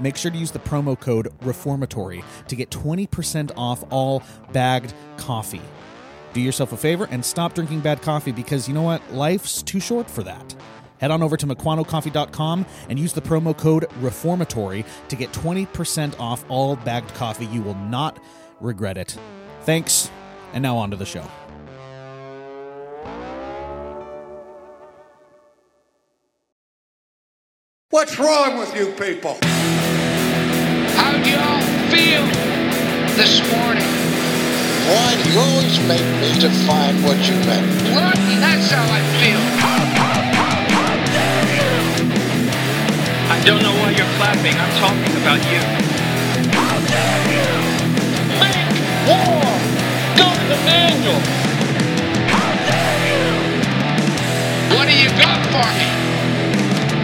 make sure to use the promo code reformatory to get 20% off all bagged coffee. Do yourself a favor and stop drinking bad coffee because you know what? Life's too short for that. Head on over to MukwanoCoffee.com and use the promo code reformatory to get 20% off all bagged coffee. You will not regret it. Thanks and now on to the show. What's wrong with you people? How feel this morning? Why do you always make me define what you meant? What? That's how I feel. I don't know why you're clapping. I'm talking about you. How dare you? Make war! Go to the manual! How dare you? What do you got for me?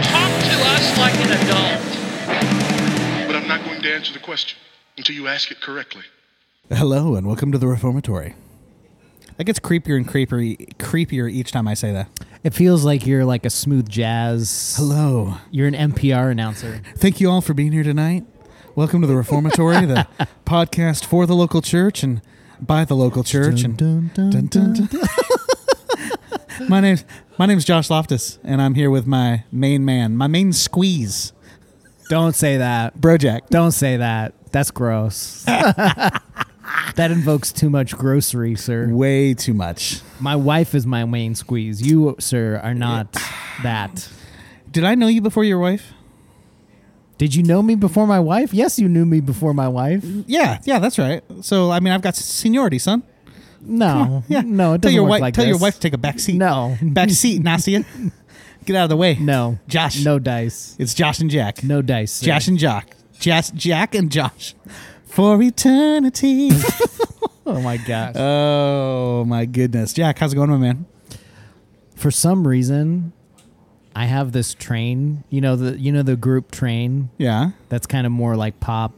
Talk to us like an adult. But I'm not going to answer the question until you ask it correctly. hello and welcome to the reformatory that gets creepier and creepier creepier each time i say that It feels like you're like a smooth jazz. hello You're an NPR announcer. Thank you all for being here tonight. Welcome to the Reformatory, the podcast for the local church and by the local church. And Dun, dun, Dun, dun, dun. my name's my name's Josh Loftus, and I'm here with my main man, my main squeeze, Don't say that. Brojack. Don't say that. That's gross. that invokes too much grocery, sir. Way too much. My wife is my main squeeze. You, sir, are not that. Did I know you before your wife? Did you know me before my wife? Yes, you knew me before my wife. Yeah, yeah, that's right. So I mean, I've got seniority, son. No, Yeah, no, it tell doesn't your work wife. like tell your wife to take a back seat. No. back seat, Nasia. Get out of the way. No, Josh. no dice, It's Josh and Jack. no dice. sir. Josh and Jock. Josh, Jack and Josh. For eternity. Oh my gosh. oh my goodness. Jack, how's it going, my man? For some reason, I have this train. You know the you know the group train Yeah. that's kind of more like pop.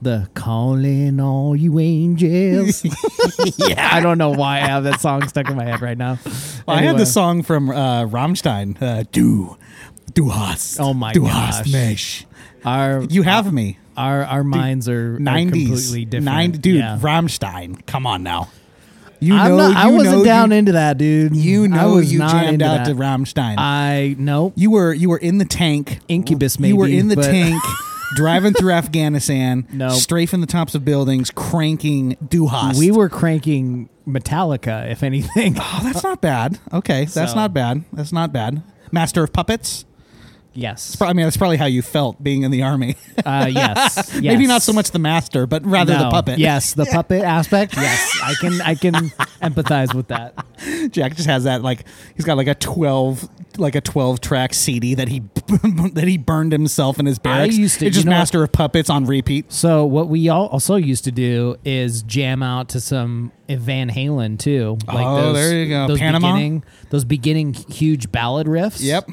The calling all you angels. yeah, I don't know why I have that song stuck in my head right now. Well, I had the song from uh, Rammstein. Uh, du, du hast. Oh my du gosh. hast mich. Our You have me. our our minds are, are 90s. completely different. Nine, dude, Yeah. Rammstein. Come on now. You I'm know, not, I wasn't know down you, into that, dude. You know, I know was you not jammed out that. to Rammstein. I no. you were you were in the tank. Incubus, maybe You were in the tank, driving through Afghanistan, No. strafing the tops of buildings, cranking Du hast. We were cranking Metallica, if anything. Oh, that's not bad. Okay, that's So- not bad. That's not bad. Master of Puppets. Yes. I mean, that's probably how you felt being in the army. Uh, yes. Maybe not so much the master, but rather the puppet. Yes, the puppet aspect. Yes, I can I can empathize with that. Jack just has that like he's got like a twelve like a twelve track CD that he that he burned himself in his barracks. used to- It's just know what? Master of Puppets on repeat. So what we all also used to do is jam out to some Van Halen too. Like Oh, there you go. Those Panama? beginning those beginning huge ballad riffs. Yep.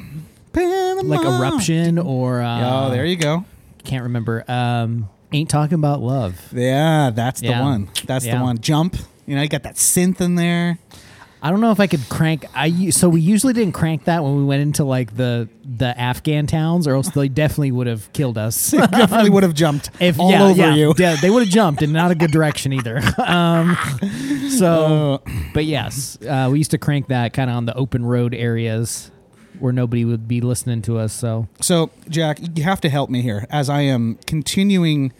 Like Eruption or uh, Oh, there you go. can't remember. Um, Ain't talking about love. Yeah, that's the one. That's the one. Jump. You know, you got that synth in there. I don't know if I could crank. I u- so we usually didn't crank that when we went into like the the Afghan towns, or else they definitely would have killed us. Definitely would have jumped if all yeah, over yeah, you. yeah, they would have jumped in not a good direction either. um, so, Uh, but yes, uh, we used to crank that kind of on the open road areas where nobody would be listening to us. So So, Jack, you have to help me here as I am continuing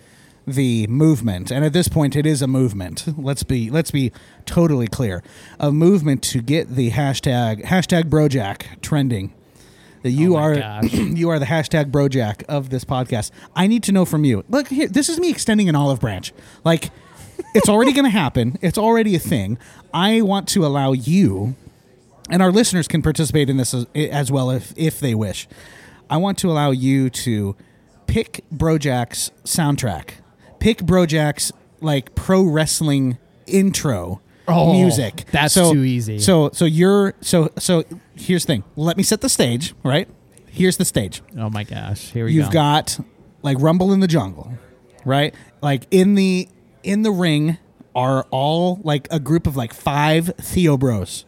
the movement, and at this point, it is a movement. Let's be let's be totally clear: a movement to get the hashtag hashtag Brojack trending. That you Oh are you are the hashtag Brojack of this podcast. I need to know from you. Look here, this is me extending an olive branch. Like, it's already going to happen. It's already a thing. I want to allow you and our listeners can participate in this as, as well if if they wish. I want to allow you to pick Brojack's soundtrack. Pick Brojack's like pro wrestling intro Oh, music. that's so, too easy. So so you're so so here's the thing. Let me set the stage, right? Here's the stage. Oh my gosh. Here we go. You've got like Rumble in the Jungle, right? Like in the in the ring are all like a group of like five Theo Bros,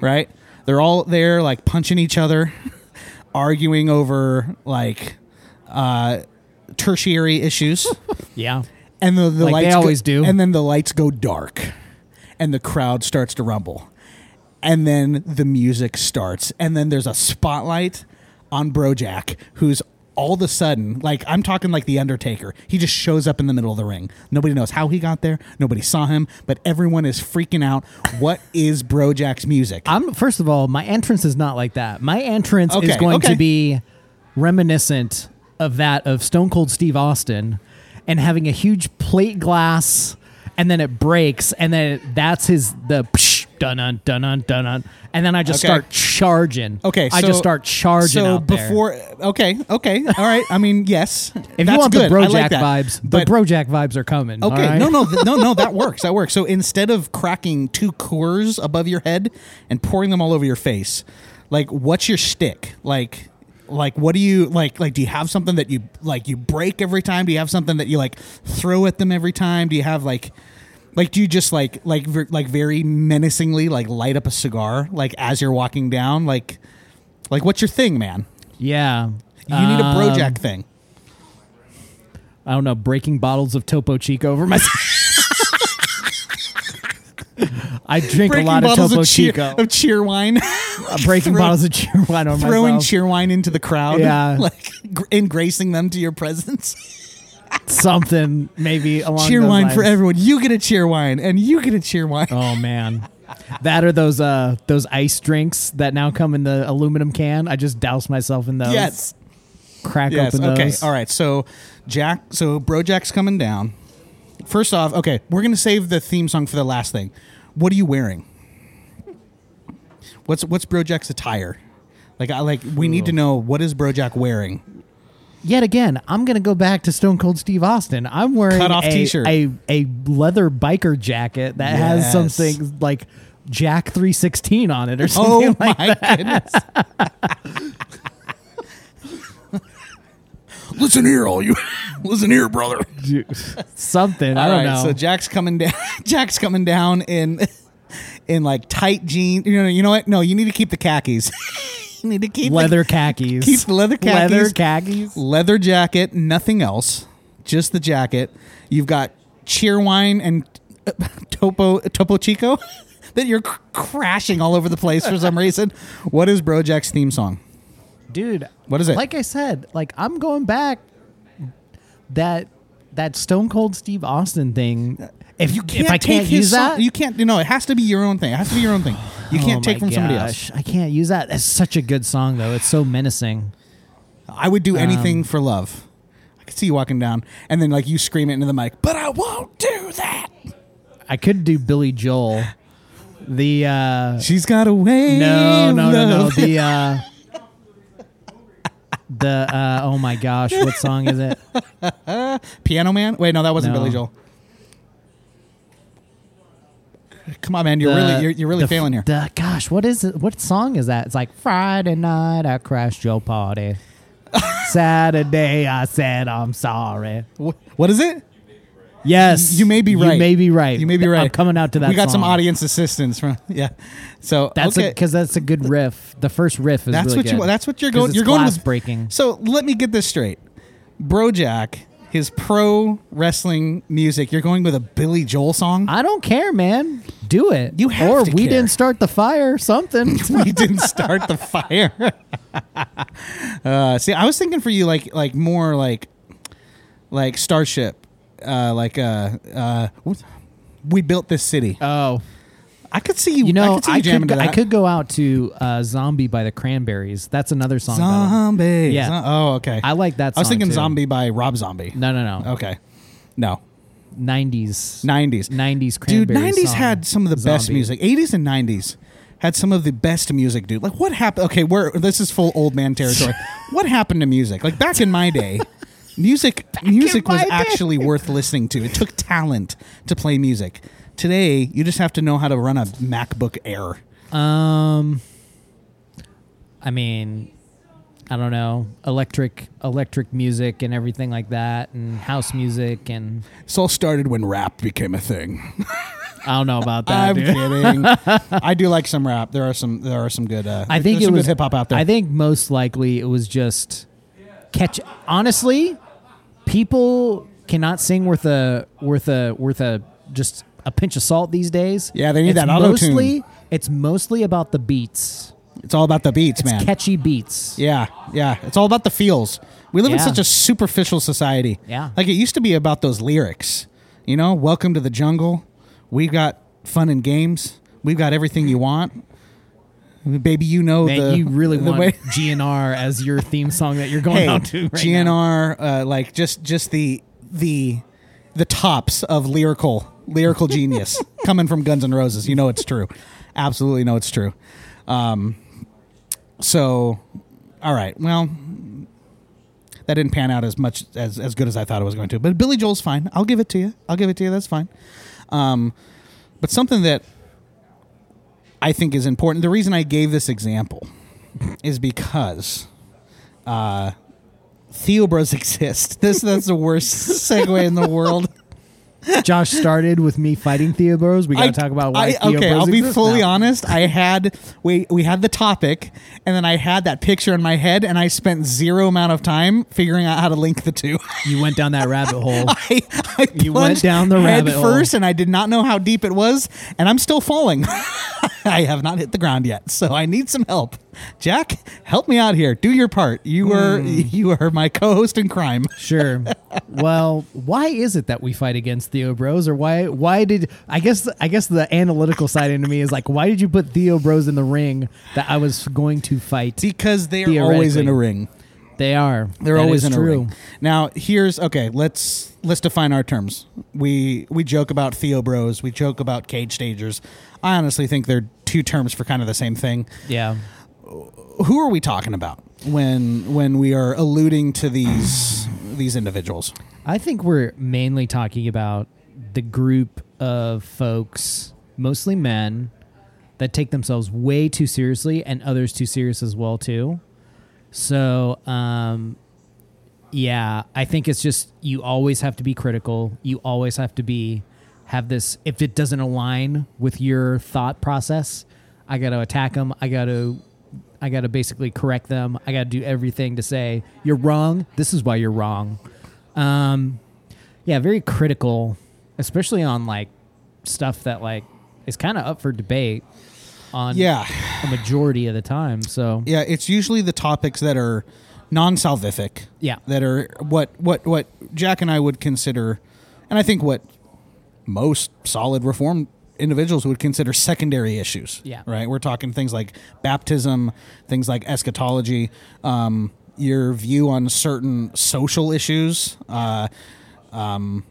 right? They're all there like punching each other, arguing over like uh tertiary issues. yeah. And the, the Like lights they go- always do. And then the lights go dark, and the crowd starts to rumble, and then the music starts, and then there's a spotlight on Brojack, who's all of a sudden like I'm talking like the Undertaker. He just shows up in the middle of the ring. Nobody knows how he got there. Nobody saw him, but everyone is freaking out. What is Brojack's music? I'm first of all, my entrance is not like that. My entrance is going okay. to be reminiscent of that of Stone Cold Steve Austin and having a huge plate glass and then it breaks and then it- that's his the psh, dun dun dun dun dun and then I just Okay. start charging. Okay, I so- just start charging So out there. before, okay, okay, all right. I mean, yes, if that's you want good. the Brojack vibes, the Brojack vibes are coming. all Okay, right? no, no, th- no, no. That works. That works. So instead of cracking two Coors above your head and pouring them all over your face, like, what's your stick? Like, like, what do you like? Like, do you have something that you like? You break every time? Do you have something that you like throw at them every time? Do you have like? Like do you just like like ver- like very menacingly like light up a cigar like as you're walking down like like what's your thing man Yeah. you need a Um, brojack thing I don't know, breaking bottles of Topo Chico over my. I drink a lot of Topo of cheer, Chico. of cheer wine breaking Throw- bottles of cheer wine on throwing myself. cheer wine into the crowd, Yeah. like gr- engracing them to your presence. Something maybe along cheer those wine for everyone. You get a cheer wine, and you get a cheer wine. Oh man, that or those uh those ice drinks that now come in the aluminum can. I just douse myself in those. yes, crack yes. open Okay, those. all right. So Jack, so Brojack's coming down. First off, okay, we're gonna save the theme song for the last thing. What are you wearing? What's what's Brojack's attire? Like I like we need to know what is Brojack wearing. Yet again, I'm gonna go back to Stone Cold Steve Austin. I'm wearing Cut-off a, t-shirt. a a leather biker jacket that has something like Jack 316 on it or Oh something like my goodness. Listen here, all you. Listen here, brother. something. I All don't right, know. So Jack's coming down. Jack's coming down in in like tight jeans. You know, you know what? No, you need to keep the khakis. You need to keep the- leather khakis. keep the leather khakis. Leather khakis. leather jacket, nothing else, just the jacket. You've got cheer wine and uh, topo topo chico that you're cr- crashing all over the place for some reason. What is Brojack's theme song? dude What is it? like i said like i'm going back that that stone cold steve austin thing if You if i take can't his use song- that You can't. You know, it has to be your own thing. It has to be your own thing. You Oh can't take my from somebody else. i can't use that it's such a good song though it's so menacing I would do Um, anything for love. I could see you walking down, and then like you scream it into the mic, but I won't do that. i could do billy joel the uh She's got a way. no no no no love. the uh the uh oh my gosh what song is it Piano Man. Wait, no, that wasn't No. Billy Joel. Come on, man, you're The- really you're, you're really the- failing here. the- gosh what is it what song is that it's like friday night i crashed your party saturday i said i'm sorry Wh- what is it? Yes, You may be right. You may be right. You may be right. I'm coming out to that. We got some audience assistance from yeah. So That's okay. because that's a good riff. The first riff is that's really what good. you. That's what you're going. it's You're going with breaking. So let me get this straight. Brojack, his pro wrestling music. You're going with a Billy Joel song. I don't care, man. Do it. You have or to we care. didn't start the fire. Something. we didn't start the fire. uh, see, I was thinking for you like like more like like Starship, uh, like uh, uh, we built this city. oh, I could see you. you know, I could see I jamming could to that. I could go out to uh, "Zombie" by the Cranberries. That's another song. Zombie. Yeah. Zo- oh, okay. I like that song. I was song, thinking too. Zombie by Rob Zombie. No, no, no. Okay. No. Nineties. 90s. 90s Dude, Cranberries 90s song, had some of the best Zombie. music. 80s and 90s had some of the best music, dude. Like what happened? Okay, we're this is full old man territory. what happened to music? Like back in my day, Music music was my day. actually worth listening to. It took talent to play music. Today, you just have to know how to run a MacBook Air. Um, I mean, I don't know, electric electric music and everything like that, and house music, and This all started when rap became a thing. I don't know about that. I'm dude. kidding. I do like some rap. There are some there are some good uh I think it was hip hop out there. I think most likely it was just catch. Honestly, people cannot sing worth a worth a worth a just a pinch of salt these days. Yeah, they need It's that auto-tune. Mostly, it's mostly about the beats. it's all about the beats, It's man. catchy beats. Yeah, yeah. It's all about the feels. We live in such a superficial society. Yeah. Like it used to be about those lyrics. You know, welcome to the jungle. We've got fun and games. We've got everything you want. Baby, you know Man, the you really the want way- GNR as your theme song that you're going hey, out to right. GNR, uh, like just just the the the tops of lyrical lyrical genius coming from Guns N' Roses. You know it's true. Absolutely know it's true. Um, so, all right. Well, that didn't pan out as much as as good as I thought it was going to. But Billy Joel's fine. I'll give it to you. I'll give it to you. That's fine. Um, but something that I think is important. The reason I gave this example is because uh, Theobros exist. This that's the worst segue in the world. Josh started with me fighting Theobros. We got to talk about why I- Theobros okay, I'll be fully now. honest. I had we we had the topic, and then I had that picture in my head, and I spent zero amount of time figuring out how to link the two. You went down that rabbit hole. I, I You went down the rabbit hole. first, and I did not know how deep it was, and I'm still falling. I have not hit the ground yet, so I need some help. Jack, help me out here. Do your part. You are Hmm. you are my co-host in crime. Sure. Well, why is it that we fight against Theo Bros, or why? Why did I guess? I guess the analytical side into me is like, why did you put Theo Bros in the ring that I was going to fight? Because they are always in a ring. They are. They're That always in true. a ring. Now, here's okay. Let's let's define our terms. We we joke about Theo Bros. We joke about cage stagers. I honestly think they're two terms for kind of the same thing. Yeah. Who are we talking about when when we are alluding to these these individuals? I think we're mainly talking about the group of folks, mostly men, that take themselves way too seriously and others too serious as well too. So, um, yeah, I think it's just you always have to be critical. You always have to be have this. If it doesn't align with your thought process, I got to attack them. I got to. I got to basically correct them. I got to do everything to say you're wrong. This is why you're wrong. Um, yeah, very critical, especially on like stuff that like is kind of up for debate on Yeah, a majority of the time. So yeah. It's usually the topics that are non-salvific. Yeah. that are what what what Jack and I would consider, and I think what most solid reform individuals would consider secondary issues. Yeah. Right. We're talking things like baptism, things like eschatology, um, your view on certain social issues, uh, um,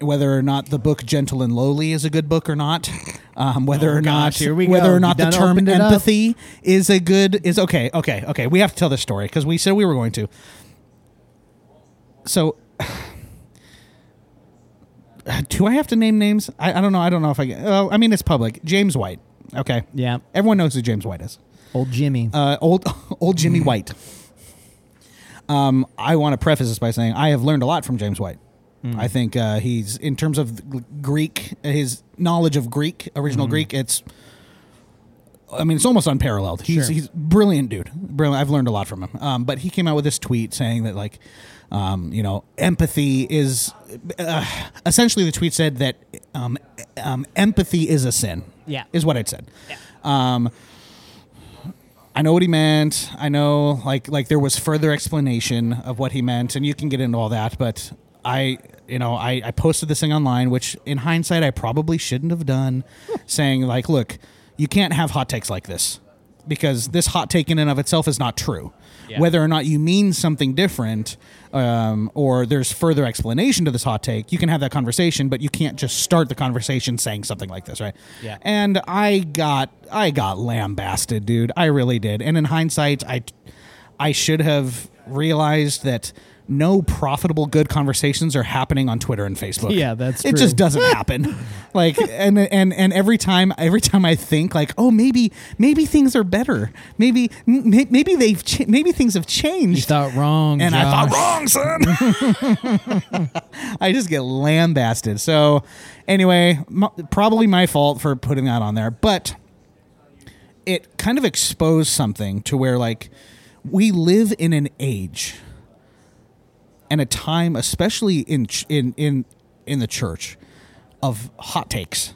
whether or not the book Gentle and Lowly is a good book or not, um, whether or not Oh, gosh, here we whether go. or not You the term up? empathy is a good is okay. Okay. Okay. We have to tell this story because we said we were going to. So do I have to name names? I, I don't know. I don't know if I. Oh, I mean, it's public. James White. Okay. yeah, Everyone knows who James White is. old Jimmy. Uh, old old Jimmy White. Um, I want to preface this by saying I have learned a lot from James White. I think uh, he's in terms of Greek, his knowledge of Greek, original Greek. It's, I mean, it's almost unparalleled. He's Sure. he's brilliant, dude. Brilliant. I've learned a lot from him. Um, but he came out with this tweet saying that like, um, you know, empathy is uh, essentially the tweet said that um, um, empathy is a sin. Yeah. is what it said. Um, I know what he meant. I know like like there was further explanation of what he meant, and you can get into all that. But I, you know, I, I posted this thing online, which in hindsight I probably shouldn't have done, saying like, look, you can't have hot takes like this because this hot take in and of itself is not true. Yeah. Whether or not you mean something different, um, or there's further explanation to this hot take, you can have that conversation, but you can't just start the conversation saying something like this, right? Yeah. And I got I got lambasted, dude. I really did. And in hindsight, I I should have realized that no profitable good conversations are happening on Twitter and Facebook. Yeah, that's it. true. Just doesn't happen. like and and and every time every time I think like, oh, maybe maybe things are better. Maybe m- maybe they've cha- maybe things have changed. You thought wrong, and I thought wrong, son. I just get lambasted. So, anyway, m- probably my fault for putting that on there, but it kind of exposed something to where like we live in an age and a time, especially in ch- in in in the church, of hot takes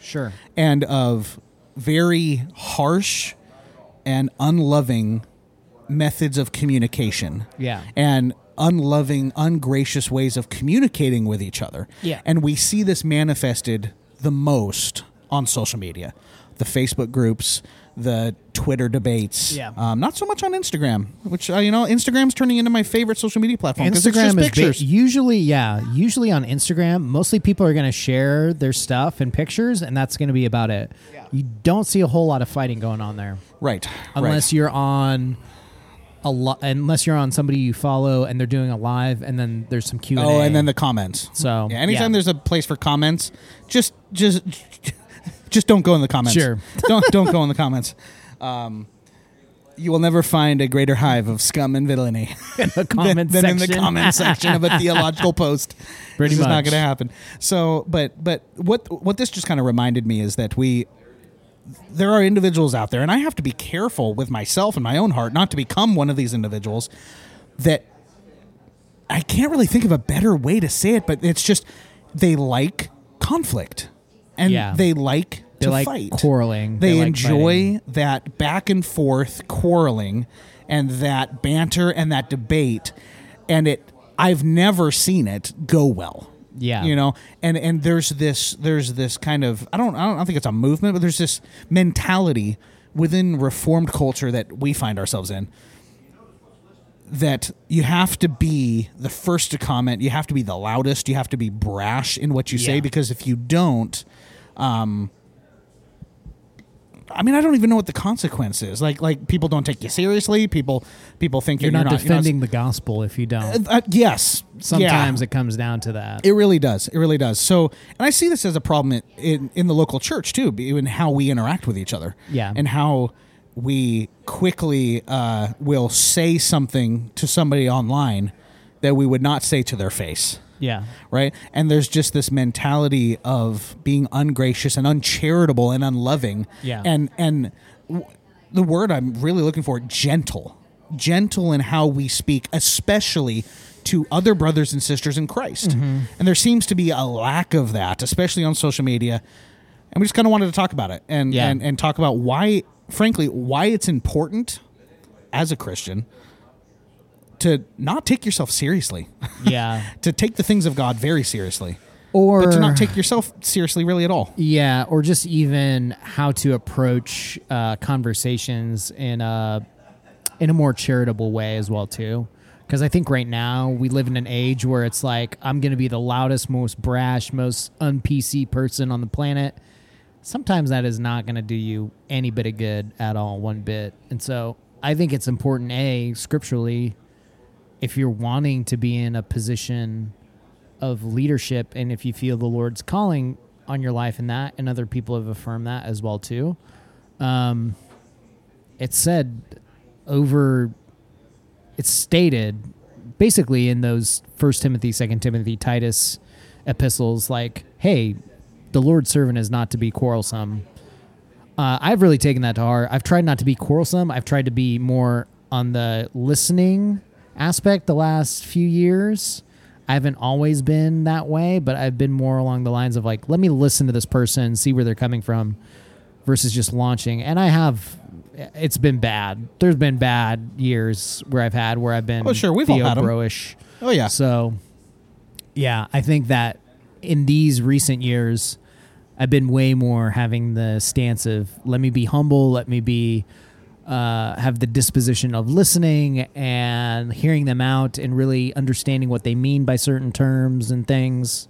Sure. and of very harsh and unloving methods of communication. Yeah. And unloving, ungracious ways of communicating with each other. Yeah. And we see this manifested the most on social media. The Facebook groups, the Twitter debates. Yeah. Um, not so much on Instagram, which, uh, you know, Instagram's turning into my favorite social media platform. 'cause it's just Instagram is ba- pictures. usually, yeah, usually on Instagram, mostly people are going to share their stuff and pictures, and that's going to be about it. You don't see a whole lot of fighting going on there, right. unless right. you're on a lot, unless you're on somebody you follow and they're doing a live, and then there's some Q and Oh, and then the comments. So, yeah, anytime yeah. there's a place for comments, just just just don't go in the comments. Sure. don't don't go in the comments. Um, you will never find a greater hive of scum and villainy in the than, comment than in section. the comment section of a theological post. Pretty this is not going to happen. So, but but what what this just kind of reminded me is that we there are individuals out there, and I have to be careful with myself and my own heart not to become one of these individuals that I can't really think of a better way to say it, but it's just they like conflict and Yeah. they like They to like fight. quarreling. They, They like enjoy fighting. that back and forth quarreling and that banter and that debate, and it. I've never seen it go well. Yeah. you know, and and there's this there's this kind of I don't I don't, I don't think it's a movement, but there's this mentality within reformed culture that we find ourselves in that you have to be the first to comment, you have to be the loudest, you have to be brash in what you say because if you don't, um, I mean, I don't even know what the consequence is. Like, like people don't take you seriously. People, people think You're not you're not you're not- defending the gospel if you don't. Uh, yes, Sometimes yeah. it comes down to that. It really does. It really does. So, and I see this as a problem in, in, in the local church too, in how we interact with each other. Yeah. And how we quickly uh, will say something to somebody online that we would not say to their face. Yeah. Right. And there's just this mentality of being ungracious and uncharitable and unloving. Yeah. And, and w- the word I'm really looking for, gentle. Gentle in how we speak, especially to other brothers and sisters in Christ. Mm-hmm. And there seems to be a lack of that, especially on social media. And we just kind of wanted to talk about it and, Yeah. and, and talk about why, frankly, why it's important as a Christian to not take yourself seriously, Yeah. to take the things of God very seriously, Or but to not take yourself seriously really at all. Yeah, or just even how to approach uh, conversations in a in a more charitable way as well too. Because I think right now we live in an age where it's like I'm going to be the loudest, most brash, most un PC person on the planet. Sometimes that is not going to do you any bit of good at all, one bit. And so I think it's important, a scripturally, if you're wanting to be in a position of leadership and if you feel the lord's calling on your life in that and other people have affirmed that as well too um said over it's stated basically in those first timothy second timothy titus epistles like hey the lord's servant is not to be quarrelsome uh, I've really taken that to heart. I've tried not to be quarrelsome. I've tried to be more on the listening aspect the last few years. I haven't always been that way, but I've been more along the lines of like, let me listen to this person, see where they're coming from, versus just launching. And I have, it's been bad. There's been bad years where I've had where I've been Oh, sure, we've all had 'em. Theo-bro-ish. Oh yeah. So, yeah, I think that in these recent years, I've been way more having the stance of let me be humble, let me be uh, have the disposition of listening and hearing them out and really understanding what they mean by certain terms and things,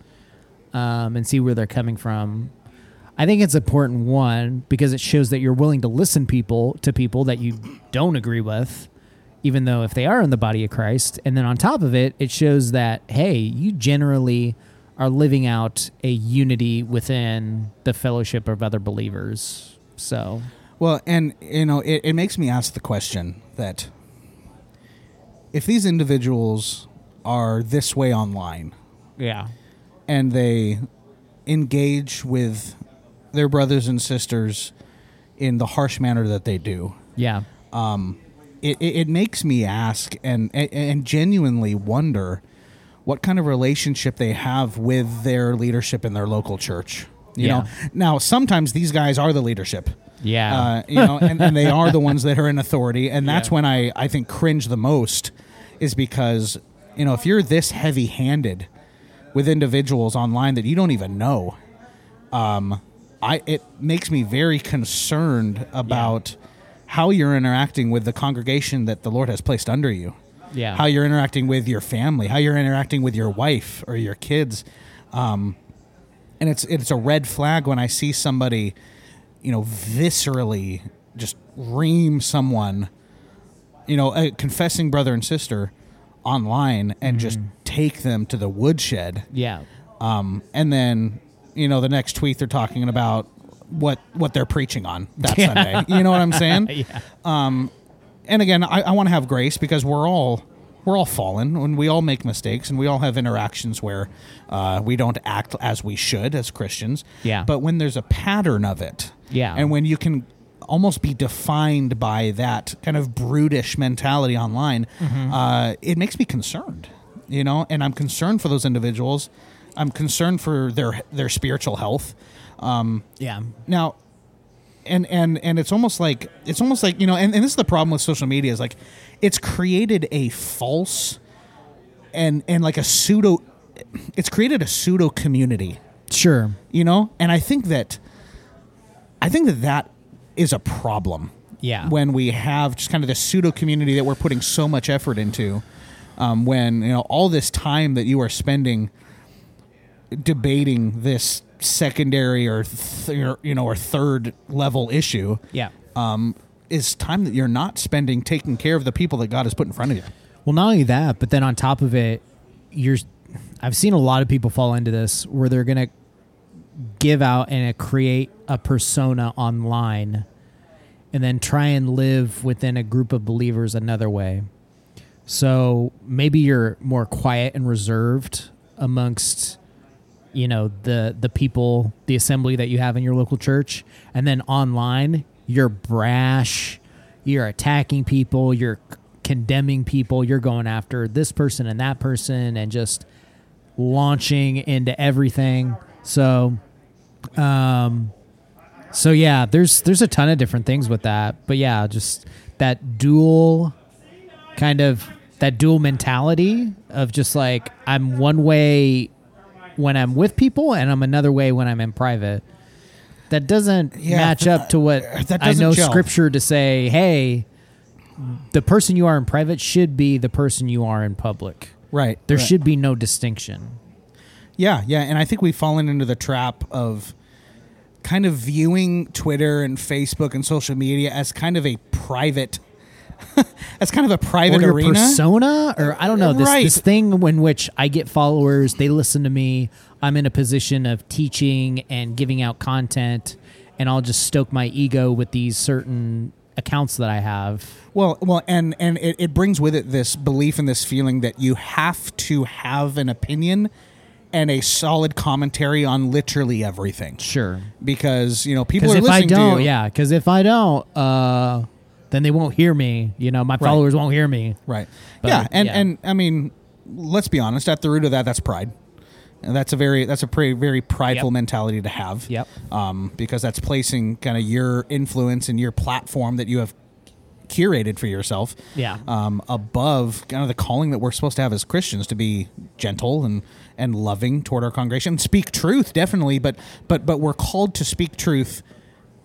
um, and see where they're coming from. I think it's important one because it shows that you're willing to listen people to people that you don't agree with, even though if they are in the body of Christ. And then on top of it, it shows that, hey, you generally are living out a unity within the fellowship of other believers. So, Well, and you know, it, it makes me ask the question that if these individuals are this way online yeah. and they engage with their brothers and sisters in the harsh manner that they do, Yeah. Um, it, it, it makes me ask and, and and genuinely wonder what kind of relationship they have with their leadership in their local church. You Yeah. know, now sometimes these guys are the leadership. Yeah. uh, you know, and, and they are the ones that are in authority, and that's Yeah. when I I think cringe the most is because you know if you're this heavy handed with individuals online that you don't even know, um, I it makes me very concerned about how you're interacting with the congregation that the Lord has placed under you. Yeah. How you're interacting with your family, how you're interacting with your wife or your kids. Um, and it's it's a red flag when I see somebody, you know, viscerally just ream someone, you know, a confessing brother and sister online and just take them to the woodshed. yeah. Um, and then, you know, the next tweet they're talking about what what they're preaching on that Sunday. You know what I'm saying? Yeah. and again, I, I want to have grace because we're all we're all fallen and we all make mistakes and we all have interactions where uh, we don't act as we should as Christians. Yeah. But when there's a pattern of it, Yeah. and when you can almost be defined by that kind of brutish mentality online, Mm-hmm. uh, it makes me concerned. You know, and I'm concerned for those individuals. I'm concerned for their their spiritual health. Yeah. Now, and and and it's almost like it's almost like you know, and, and this is the problem with social media is like it's created a false and and like a pseudo. It's created a pseudo community, Sure. you know, and I think that I think that that is a problem. Yeah. When we have just kind of this pseudo community that we're putting so much effort into, um, when you know all this time that you are spending debating this secondary or th- you know or third level issue Yeah. um, is time that you're not spending taking care of the people that God has put in front of you. Well, not only that, but then on top of it, you're. I've seen a lot of people fall into this where they're gonna give out and create a persona online, and then try and live within a group of believers another way. So maybe you're more quiet and reserved amongst, you know, the the people, the assembly that you have in your local church, and then online you're brash, you're attacking people, you're condemning people, you're going after this person and that person, and just launching into everything. So, um, so yeah, there's there's a ton of different things with that, but yeah, just that dual kind of that dual mentality of just like I'm one way when I'm with people and I'm another way when I'm in private. That doesn't Yeah, match up to what that I know gel. scripture to say, hey, the person you are in private should be the person you are in public. Right. There right. should be no distinction. Yeah, yeah, and I think we've fallen into the trap of kind of viewing Twitter and Facebook and social media as kind of a private as kind of a private or your arena. persona or i don't know this, Right. this thing in which i get followers they listen to me i'm in a position of teaching and giving out content and i'll just stoke my ego with these certain accounts that i have Well, well, and and it, it brings with it this belief and this feeling that you have to have an opinion and a solid commentary on literally everything. sure Because you know people are if i listening don't to you. yeah because if i don't uh then they won't hear me you know my followers won't hear me Right. But, yeah, and yeah. and I mean, let's be honest. At the root of that, that's pride. And that's a very that's a pretty very prideful Yep. mentality to have. Yep. Um, because that's placing kind of your influence and your platform that you have curated for yourself. Yeah. Um, above kind of the calling that we're supposed to have as Christians to be gentle and and loving toward our congregation, speak truth definitely, but but but we're called to speak truth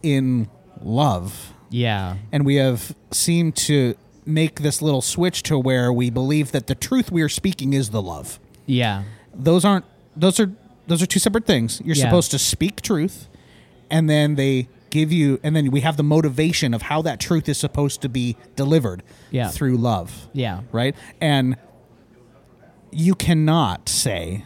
in love yeah and we have seemed to make this little switch to where we believe that the truth we are speaking is the love. yeah Those aren't those are those are two separate things. You're Yeah. supposed to speak truth and then they give you, and then we have the motivation of how that truth is supposed to be delivered Yeah. through love. Yeah. Right. And you cannot say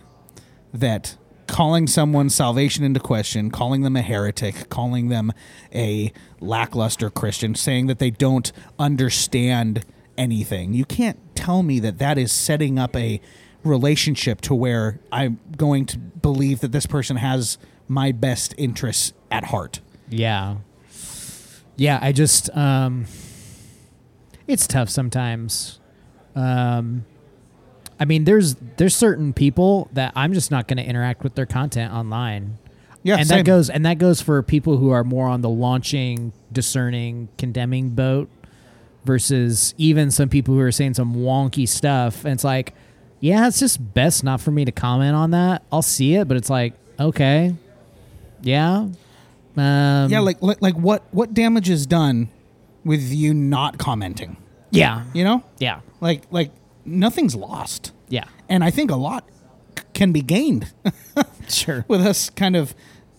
that calling someone's salvation into question, calling them a heretic, calling them a lackluster Christian, saying that they don't understand anything. You can't tell me that that is setting up a relationship to where I'm going to believe that this person has my best interests at heart. Yeah. Yeah, I just um it's tough sometimes. Um I mean there's there's certain people that I'm just not going to interact with their content online. Yeah, and same. that goes and that goes for people who are more on the launching, discerning, condemning boat versus even some people who are saying some wonky stuff and it's like yeah, it's just best not for me to comment on that. I'll see it, but it's like, okay. Yeah. Um, Yeah, like like, like what what damage is done with you not commenting? yeah, You know? yeah, Like like nothing's lost. yeah. And I think a lot c- can be gained Sure. with us kind of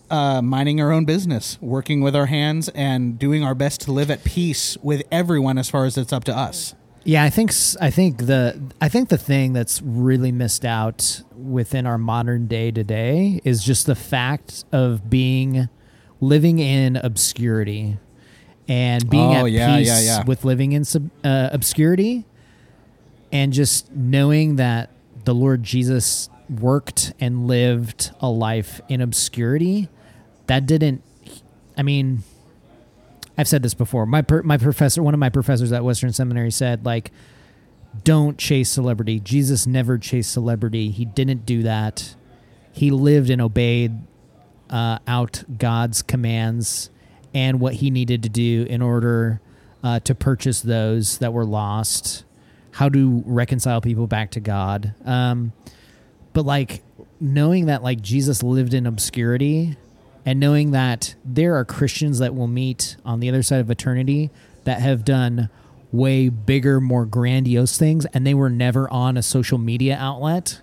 uh, minding our own business, working with our hands, and doing our best to live at peace with everyone as far as it's up to us. Yeah, I think I think the I think the thing that's really missed out within our modern day today is just the fact of being living in obscurity and being Oh, at yeah, peace yeah, yeah. with living in sub, uh, obscurity and just knowing that the Lord Jesus worked and lived a life in obscurity that didn't I mean I've said this before. My per, my professor, one of my professors at Western Seminary said like don't chase celebrity. Jesus never chased celebrity. He didn't do that. He lived and obeyed uh, out God's commands and what he needed to do in order uh, to purchase those that were lost, how to reconcile people back to God. Um, but like knowing that like Jesus lived in obscurity and knowing that there are Christians that will meet on the other side of eternity that have done way bigger, more grandiose things and they were never on a social media outlet.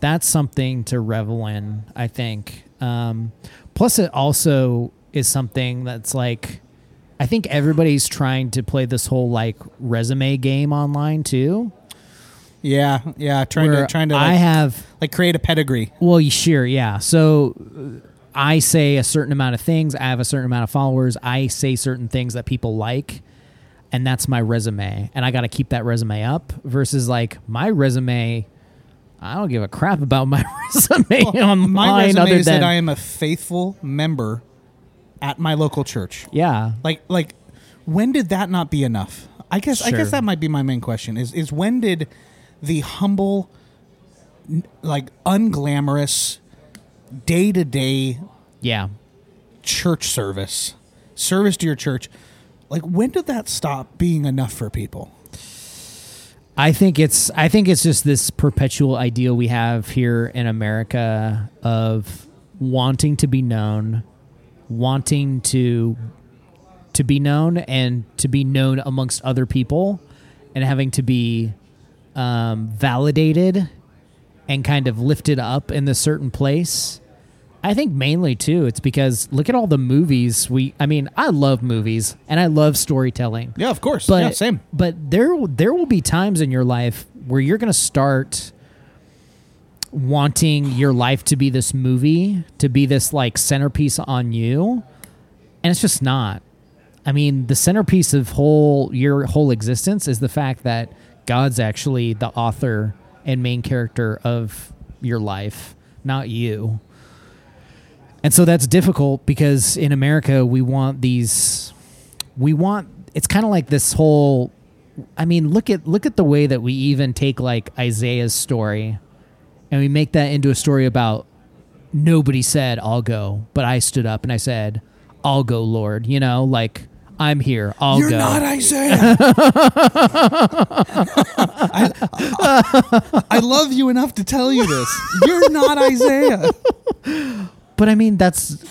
That's something to revel in, I think. Um, plus, it also is something that's like, I think everybody's trying to play this whole like resume game online too. Yeah, yeah, trying where to trying to I have like create a pedigree. well, you- sure, yeah. So uh, I say a certain amount of things. I have a certain amount of followers. I say certain things that people like, and that's my resume. And I got to keep that resume up. Versus like my resume, I don't give a crap about my resume online. My resume other is than that I am a faithful member at my local church. yeah, Like like when did that not be enough? I guess I guess that might be my main question is is when did the humble like unglamorous day-to-day yeah. church service service to your church like when did that stop being enough for people? I think it's I think it's just this perpetual ideal we have here in America of wanting to be known, wanting to to be known and to be known amongst other people and having to be um, validated and kind of lifted up in this certain place. I think mainly too, it's because look at all the movies we. I mean, I love movies and I love storytelling. Yeah, of course. But yeah, same. But there there will be times in your life where you're going to start wanting your life to be this movie, to be this like centerpiece on you, and it's just not. I mean, the centerpiece of whole your whole existence is the fact that God's actually the author and main character of your life, not you. And so that's difficult because in America we want these we want it's kind of like this whole I mean, look at look at the way that we even take like Isaiah's story and we make that into a story about nobody said I'll go, but I stood up and I said, "I'll go, Lord." You know, like I'm here. I'll go You're go. not Isaiah. I, I love you enough to tell you this. You're not Isaiah. But I mean, that's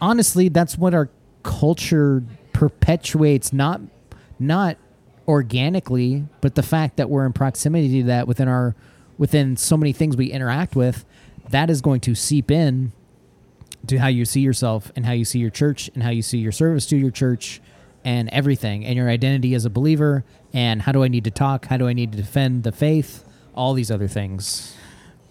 honestly that's what our culture perpetuates not not organically, but the fact that we're in proximity to that within our within so many things we interact with, that is going to seep in to how you see yourself and how you see your church and how you see your service to your church and everything and your identity as a believer and how do I need to talk? How do I need to defend the faith? All these other things.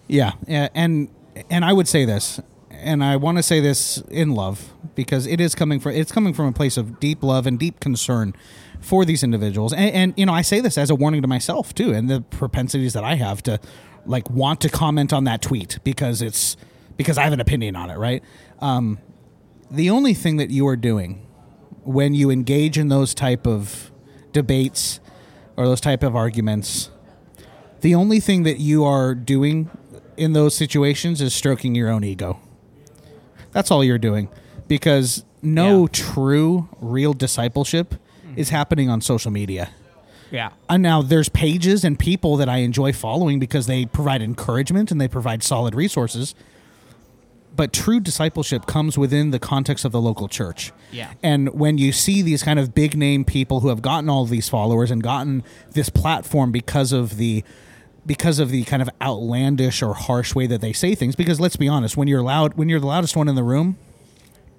Yeah, and and I would say this, and I want to say this in love because it is coming from it's coming from a place of deep love and deep concern for these individuals, and, and you know I say this as a warning to myself too, and the propensities that I have to like want to comment on that tweet because it's because I have an opinion on it, right? Um, the only thing that you are doing when you engage in those type of debates or those type of arguments the only thing that you are doing in those situations is stroking your own ego. That's all you're doing because no Yeah. true, real discipleship Mm-hmm. is happening on social media. Yeah. And now there's pages and people that I enjoy following because they provide encouragement and they provide solid resources. But true discipleship comes within the context of the local church. Yeah. And when you see these kind of big name people who have gotten all these followers and gotten this platform because of the because of the kind of outlandish or harsh way that they say things because let's be honest, when you're loud when you're the loudest one in the room,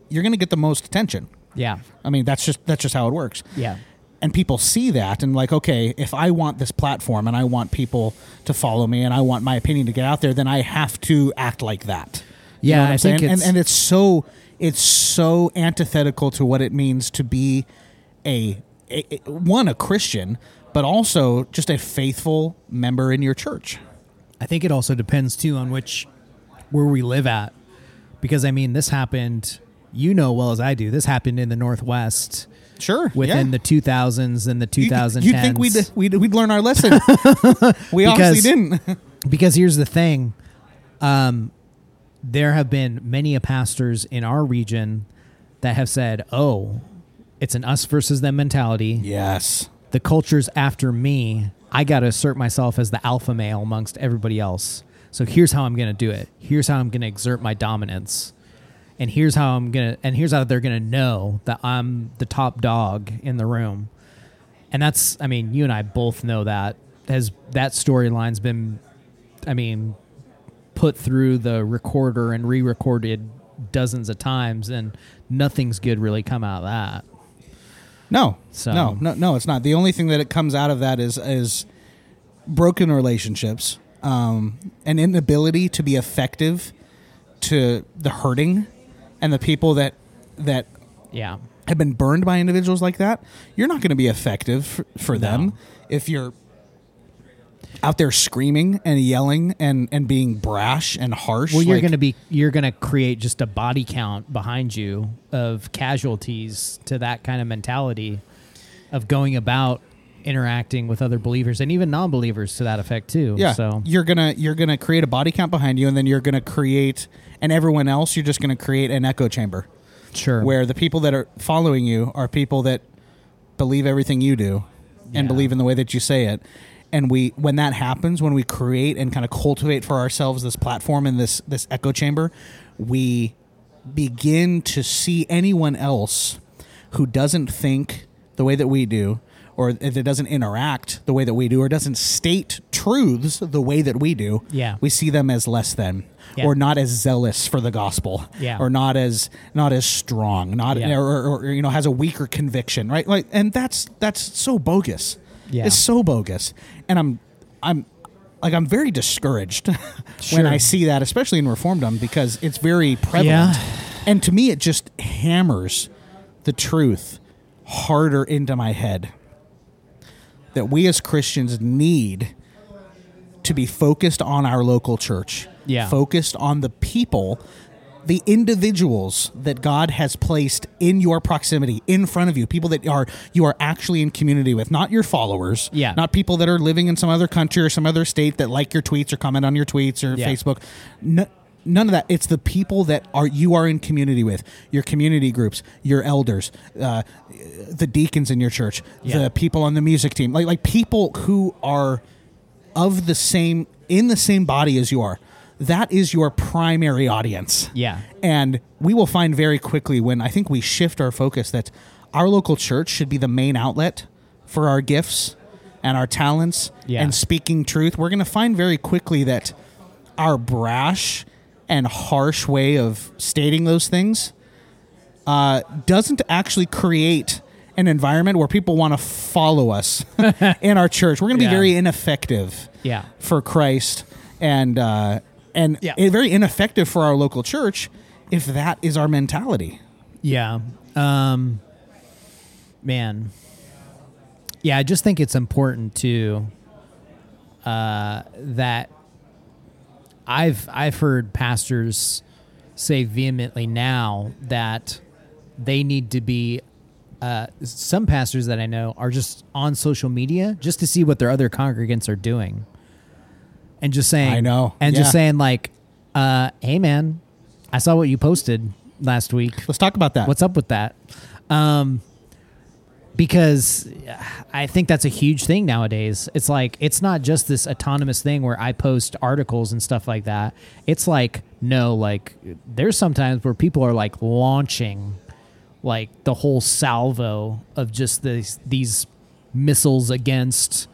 you're going to get the most attention. Yeah. I mean, that's just that's just how it works Yeah. and people see that and like okay if i want this platform and i want people to follow me and i want my opinion to get out there then i have to act like that You Yeah, know I'm think saying? and, it's- and it's so it's so antithetical to what it means to be a, a a- one a christian but also just a faithful member in your church I think it also depends too on which where we live at, because I mean this happened. You know well as I do. This happened in the Northwest sure within yeah. the 2000s and the 2010s. you, would think we'd, we'd we'd learn our lesson. We obviously didn't. because here's the thing um, there have been many a pastors in our region that have said oh it's an us versus them mentality. Yes. The culture's after me. I got to assert myself as the alpha male amongst everybody else. So here's how i'm going to do it. Here's how i'm going to exert my dominance and here's how i'm to and here's how they're going to know that i'm the top dog in the room and that's i mean you and i both know that has that storyline's been i mean put through the recorder and re-recorded dozens of times and nothing's good really come out of that No, So- no, no, no. It's not. The only thing that it comes out of that is is broken relationships, um, an inability to be effective to the hurting and the people that that yeah have been burned by individuals like that. You're not going to be effective for, for them if you're out there screaming and yelling and and being brash and harsh. Well, you're like- going to be you're going to create just a body count behind you of casualties to that kind of mentality of going about interacting with other believers and even non-believers to that effect too. Yeah. So you're gonna you're gonna create a body count behind you, and then you're gonna create, and everyone else, you're just gonna create an echo chamber sure. where the people that are following you are people that believe everything you do and Yeah. believe in the way that you say it. And we, when that happens, when we create and kind of cultivate for ourselves this platform and this this echo chamber, we begin to see anyone else who doesn't think the way that we do, or that doesn't interact the way that we do, or doesn't state truths the way that we do. Yeah. we see them as less than, Yeah. or not as zealous for the gospel, Yeah. or not as not as strong, not Yeah. or, or, you know has a weaker conviction, right? Like, and that's that's so bogus. Yeah. It's so bogus, and I'm I'm like I'm very discouraged when I see that, especially in reformdom, because it's very prevalent, Yeah. and to me it just hammers the truth harder into my head that we as Christians need to be focused on our local church. Yeah. Focused on the people, the individuals that God has placed in your proximity, in front of you, people that are you are actually in community with, not your followers. Yeah. Not people that are living in some other country or some other state that like your tweets or comment on your tweets or Yeah. Facebook. No, none of that. It's the people that are you are in community with, your community groups, your elders, uh, the deacons in your church, Yeah. the people on the music team, like like people who are of the same in the same body as you are. That is your primary audience. Yeah. And we will find very quickly when I think we shift our focus that our local church should be the main outlet for our gifts and our talents Yeah. and speaking truth. We're going to find very quickly that our brash and harsh way of stating those things uh, doesn't actually create an environment where people want to follow us in our church. We're going to be Yeah. very ineffective Yeah. for Christ and uh, and Yeah. very ineffective for our local church if that is our mentality. Yeah. Um man. Yeah, I just think it's important to uh that I've I've heard pastors say vehemently now that they need to be uh, some pastors that I know are just on social media just to see what their other congregants are doing, and just saying, I know, and yeah. just saying like, uh, "Hey, man, I saw what you posted last week. Let's talk about that. What's up with that? Um, because I think that's a huge thing nowadays. It's like it's not just this autonomous thing where I post articles and stuff like that. It's like no, like there's sometimes where people are like launching like the whole salvo of just these these missiles against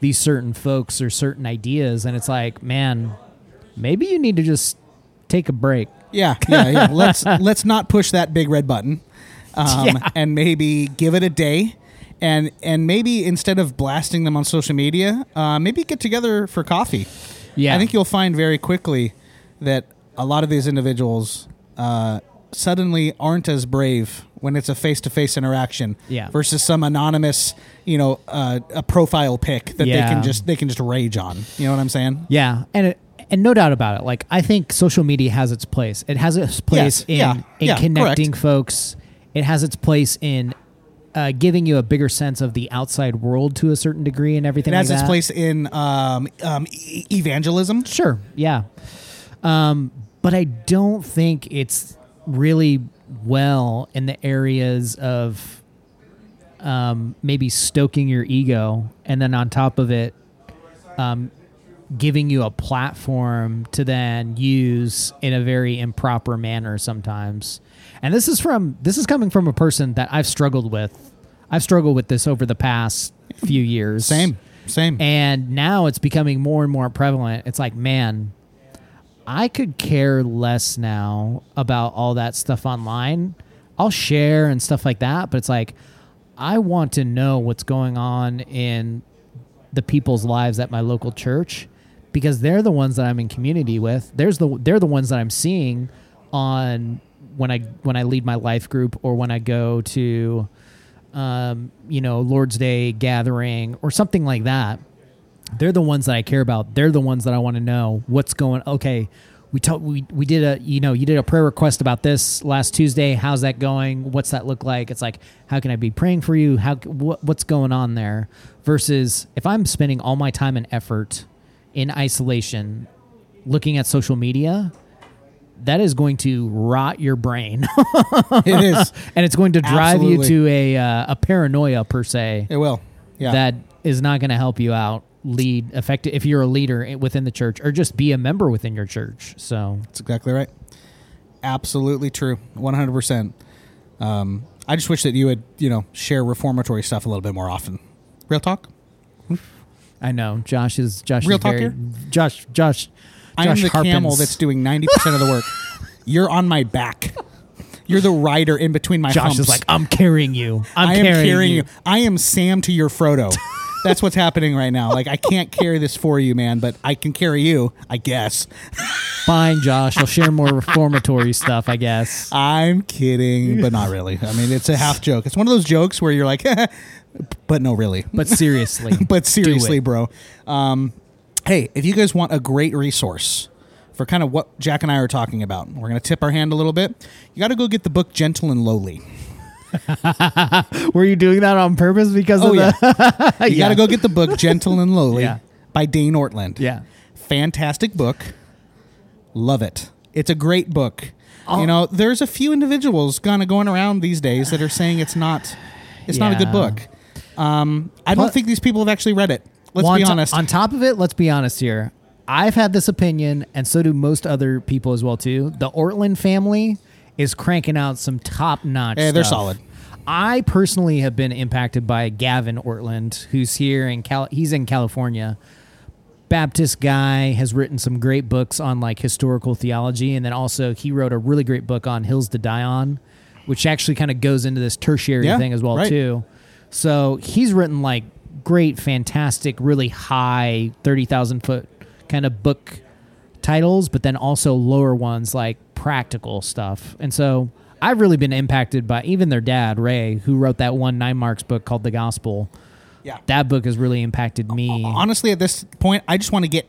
these certain folks or certain ideas and it's like, man, maybe you need to just take a break. Yeah, yeah, yeah. let's let's not push that big red button, um, Yeah. and maybe give it a day, and and maybe instead of blasting them on social media, uh, maybe get together for coffee. Yeah. I think you'll find very quickly that a lot of these individuals uh, suddenly aren't as brave when it's a face-to-face interaction Yeah. versus some anonymous, you know, uh, a profile pic that they can just they can just rage on. You know what I'm saying? Yeah, and it, and no doubt about it. Like I think social media has its place. It has its place Yes, in yeah, in yeah, connecting correct. folks. It has its place in uh, giving you a bigger sense of the outside world to a certain degree and everything. It has like its that. place in um, um, e- evangelism. Sure, yeah. Um, but I don't think it's really well in the areas of um, maybe stoking your ego, and then on top of it, um, giving you a platform to then use in a very improper manner sometimes. And this is from this is coming from a person that I've struggled with. I've struggled with this over the past few years. Same, same. And now it's becoming more and more prevalent. It's like, man, I could care less now about all that stuff online. I'll share and stuff like that, but it's like I want to know what's going on in the people's lives at my local church because they're the ones that I'm in community with. There's the they're the ones that I'm seeing on when I when I lead my life group or when I go to um, you know, Lord's Day gathering or something like that. They're the ones that I care about. They're the ones that I want to know what's going. Okay, we talk, we we did a you know you did a prayer request about this last Tuesday. How's that going? What's that look like? It's like how can I be praying for you? How what, what's going on there? Versus if I'm spending all my time and effort in isolation, looking at social media, that is going to rot your brain. it is. and it's going to drive you to a uh, a paranoia per se It will. Yeah. that is not going to help you out lead effective if you're a leader within the church or just be a member within your church so That's exactly right. Absolutely true. One hundred percent. Um, I just wish that you would, you know, share reformatory stuff a little bit more often. Real talk. i know josh is josh Real is talk very, here? josh josh Josh the camel that's doing ninety percent of the work. You're on my back. You're the rider in between my josh humps. is like i'm carrying you i'm I am carrying, you. I am Sam to your Frodo. That's what's happening right now. Like I can't carry this for you, man, but I can carry you, I guess. fine josh i'll share more reformatory stuff i guess I'm kidding, but not really. I mean, it's a half joke. It's one of those jokes where you're like, but no, really. but seriously but seriously, bro. Um, hey, if you guys want a great resource for kind of what Jack and I are talking about, we're going to tip our hand a little bit. You got to go get the book Gentle and Lowly. were you doing that on purpose because Oh, of yeah. the You got to go get the book Gentle and Lowly Yeah. by Dane Ortlund. yeah Fantastic book. Love it. It's a great book. Oh. You know, there's a few individuals kind of going around these days that are saying it's not it's not a good book. Um, I don't think these people have actually read it. Let's Well, be on to- honest. on top of it, let's be honest here. I've had this opinion, and so do most other people as well too. The Ortlund family is cranking out some top notch. Yeah, they're solid. I personally have been impacted by Gavin Ortlund, who's here in Cal. He's in California. Baptist guy, has written some great books on like historical theology, and then also he wrote a really great book on Hills to Die On, which actually kind of goes into this tertiary Yeah, thing as well right. too. So he's written like great, fantastic, really high, thirty thousand foot kind of book titles, but then also lower ones like practical stuff. And so I've really been impacted by even their dad, Ray, who wrote that one Nine Marks book called The Gospel. Yeah. That book has really impacted me. Honestly, at this point, I just want to get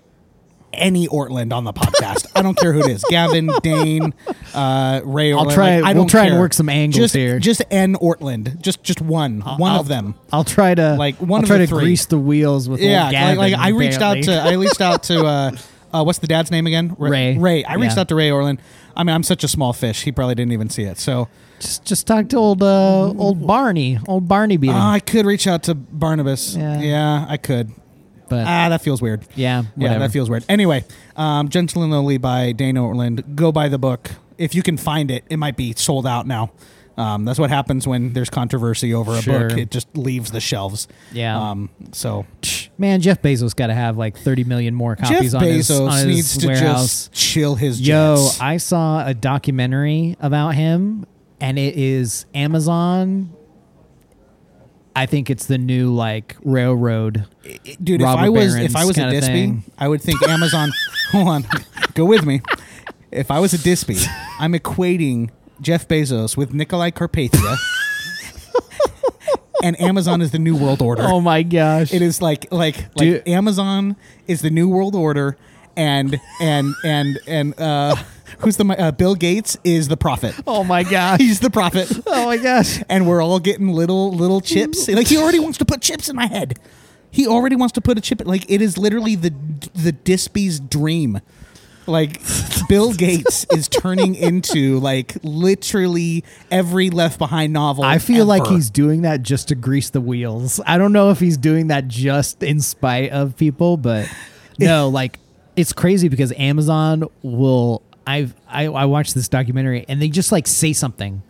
any Ortlund on the podcast. I don't care who it is. Gavin, Dane, uh, Ray. I'll try- Like, I we'll don't try and care. work some angles just, here. Just N Ortlund. Just just one. one I'll- of them. I'll try to Like, one I'll of try the to three. grease the wheels with Yeah, old Gavin, like, like I reached out to. I reached out to uh, uh, what's the dad's name again? Ra- Ray. Ray. I reached Yeah. out to Ray Ortlund. I mean, I'm such a small fish. He probably didn't even see it. So just just talk to old uh, old Barney, old Barney beating. uh, I could reach out to Barnabas. Yeah. Yeah, I could. But Ah, that feels weird. yeah, Yeah, whatever. that feels weird. Anyway, um, Gentle and Lowly by Dana Ortlund. Go buy the book. If you can find it, it might be sold out now. Um, that's what happens when there's controversy over a Sure. book. It just leaves the shelves. Yeah. Um, so Man, Jeff Bezos got to have like 30 million more Jeff copies on his, Bezos on his needs to warehouse. just chill his Yo, jets. I saw a documentary about him, and it is Amazon. I think it's the new like railroad. Dude, Robber if I was barons if I was a thing. I would think Amazon. hold on, go with me. If I was a Dispy, I'm equating Jeff Bezos with Nicolae Carpathia, and Amazon is the new world order. Oh my gosh! It is like like like Dude. Amazon is the new world order, and and and and uh, who's the uh, Bill Gates is the prophet. Oh my gosh! He's the prophet, oh my gosh! and we're all getting little little chips. Like he already wants to put chips in my head. He already wants to put a chip. In, Like it is literally the the Dispy's dream. Like Bill Gates is turning into like literally every Left Behind novel. I feel like he's doing that just to grease the wheels. I don't know if he's doing that just in spite of people, but no, like it's crazy because Amazon will. I've I, I watched this documentary and they just like say something.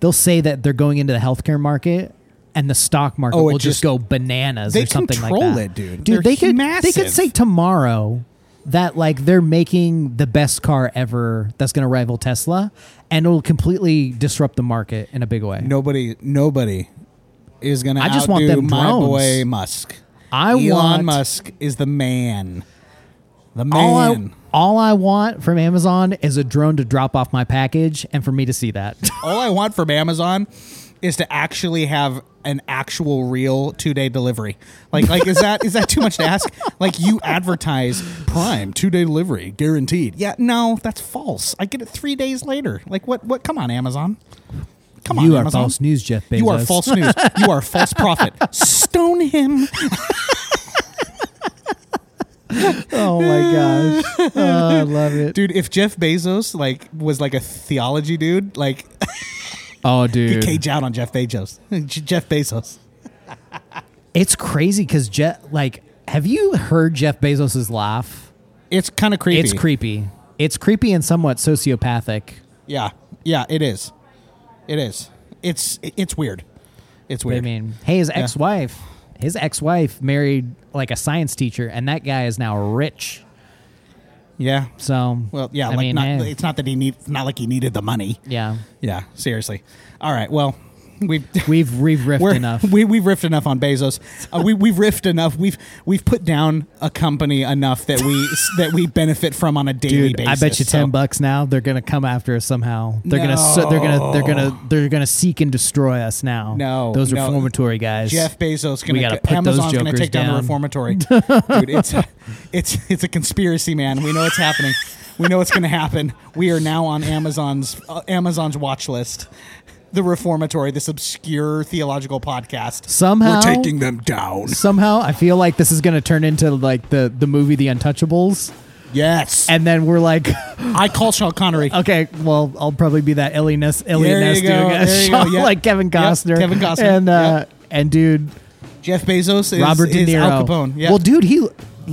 They'll say that they're going into the healthcare market. And the stock market oh, will just, just- go bananas or something like control that. it, dude. Dude, They're they could they could say tomorrow that like they're making the best car ever that's going to rival Tesla, and it'll completely disrupt the market in a big way. Nobody, nobody is gonna. I just want them my drones. boy Musk. I Elon want Musk is the man. The man. All I want from Amazon is a drone to drop off my package and for me to see that. All I want from Amazon is to actually have an actual real two day delivery. Like, like is that is that too much to ask? Like you advertise Prime two day delivery guaranteed. Yeah, no, that's false. I get it three days later. Like what? What? Come on, Amazon. Come on, you are Amazon. false news, Jeff Bezos. You are false news. You are false prophet. Stone him. Oh my gosh, oh, I love it. dude if jeff bezos like was like a theology dude like Oh, dude, cage out on jeff bezos. Jeff bezos. It's crazy because Jeff. Like, have you heard Jeff Bezos's laugh? it's kind of creepy. It's creepy. It's creepy and somewhat sociopathic. yeah. Yeah it is. It is. It's it's weird. It's weird. I mean, hey, his ex-wife, his ex-wife married like a science teacher, and that guy is now rich. yeah. So, well yeah I like mean, not, hey, it's not that he need not like he needed the money. Yeah, yeah seriously. All right well we've we've we've riffed enough. We we've riffed enough on Bezos. Uh, we we've riffed enough. We've we've put down a company enough that we that we benefit from on a daily Dude, basis. I bet you ten So- bucks now. They're gonna come after us somehow. They're gonna so, they're gonna they're gonna they're gonna seek and destroy us now. No, those no. reformatory guys. Jeff Bezos We gonna gotta put those Amazon's gonna take down, the reformatory. Dude, it's it's it's a conspiracy, man. We know it's happening. We know it's going to happen. We are now on Amazon's uh, Amazon's watch list. The reformatory, this obscure theological podcast. Somehow- we're taking them down. Somehow, I feel like this is gonna turn into like the the movie The Untouchables, Yes, and then we're like, I call Sean Connery. okay, well, I'll probably be that Ellie Ness, Elliot There Ness dude, go, guys. there you go, yeah. like Kevin Yep, Costner, Kevin Costner, and uh, yep. and dude, Jeff Bezos is Robert De is Niro. Al Capone. Yeah. Well, dude, he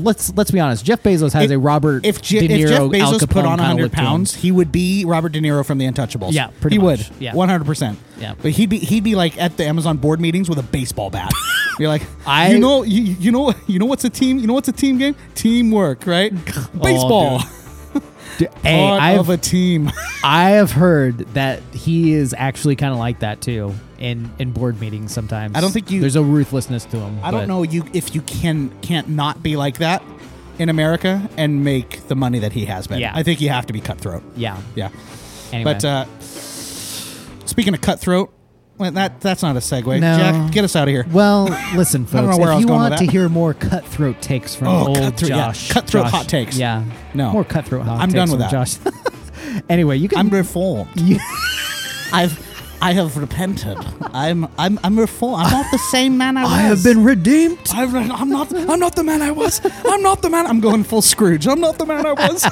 let's let's be honest. Jeff Bezos has If- a Robert if, Je- De Niro, if Jeff Bezos put on kinda 100 look to him. pounds, he would be Robert De Niro from The Untouchables. Yeah, pretty he much. would. Yeah. 100%. Yeah. But he'd be he'd be like at the Amazon board meetings with a baseball bat. You're like, I- you know, you, you know, you know what's a team? You know what's a team game? Teamwork, right? Baseball, D- Hey, I've, a team. I have heard that he is actually kind of like that too in in board meetings sometimes. I don't think you- There's a ruthlessness to him. I don't know you if you can can't not be like that in America and make the money that he has been. Yeah. I think you have to be cutthroat. Yeah. Yeah. Anyway. But uh, speaking of cutthroat, well, that that's not a segue. No. Jack, get us out of here. well, listen, don't know folks. where I If was you going with want to that. hear more cutthroat takes from Oh, old cutthroat, yeah. Josh, Cutthroat Josh- hot takes. Yeah. No. More cutthroat hot I'm takes done with from Josh. anyway, you can. I'm reformed. you- I've I have repented. I'm I'm I'm reformed. I'm not the same man I was. I have been redeemed. I've, I'm not. I'm not the man I was. I'm not the man. I'm going full Scrooge. I'm not the man I was.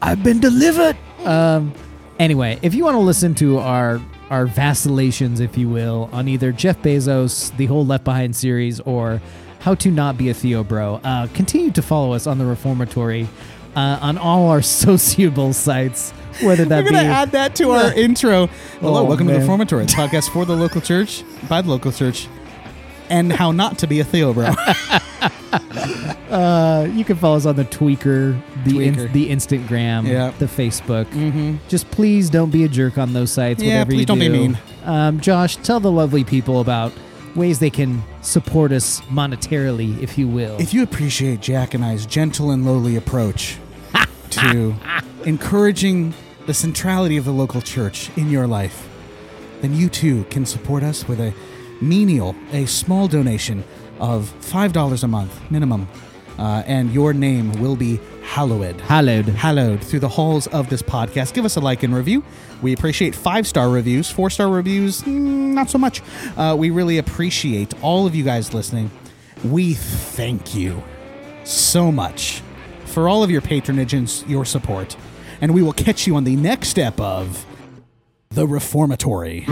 I've been delivered. Um, anyway, if you want to listen to our our vacillations, if you will, on either Jeff Bezos, the whole Left Behind series, or how to not be a Theobro, uh, continue to follow us on the Reformatory uh, on all our sociable sites, whether that We're be gonna add that to our intro. Hello, Oh, welcome to the. Reformatory, the podcast for the local church, by the local church, and how not to be a Theobro. Uh, you can follow us on the Tweaker, the in- the Instagram, Yeah. the Facebook. Mm-hmm. Just please don't be a jerk on those sites. Yeah, whatever please you don't be mean. Um, Josh, tell the lovely people about ways they can support us monetarily, if you will. if you appreciate Jack and I's gentle and lowly approach to encouraging the centrality of the local church in your life, then you too can support us with a menial, a small donation of $5 a month minimum. Uh, and your name will be hallowed. Hallowed. Hallowed through the halls of this podcast. Give us a like and review. We appreciate five star reviews, four star reviews, mm, not so much. Uh, we really appreciate all of you guys listening. We thank you so much for all of your patronage and your support. And we will catch you on the next step of The Reformatory.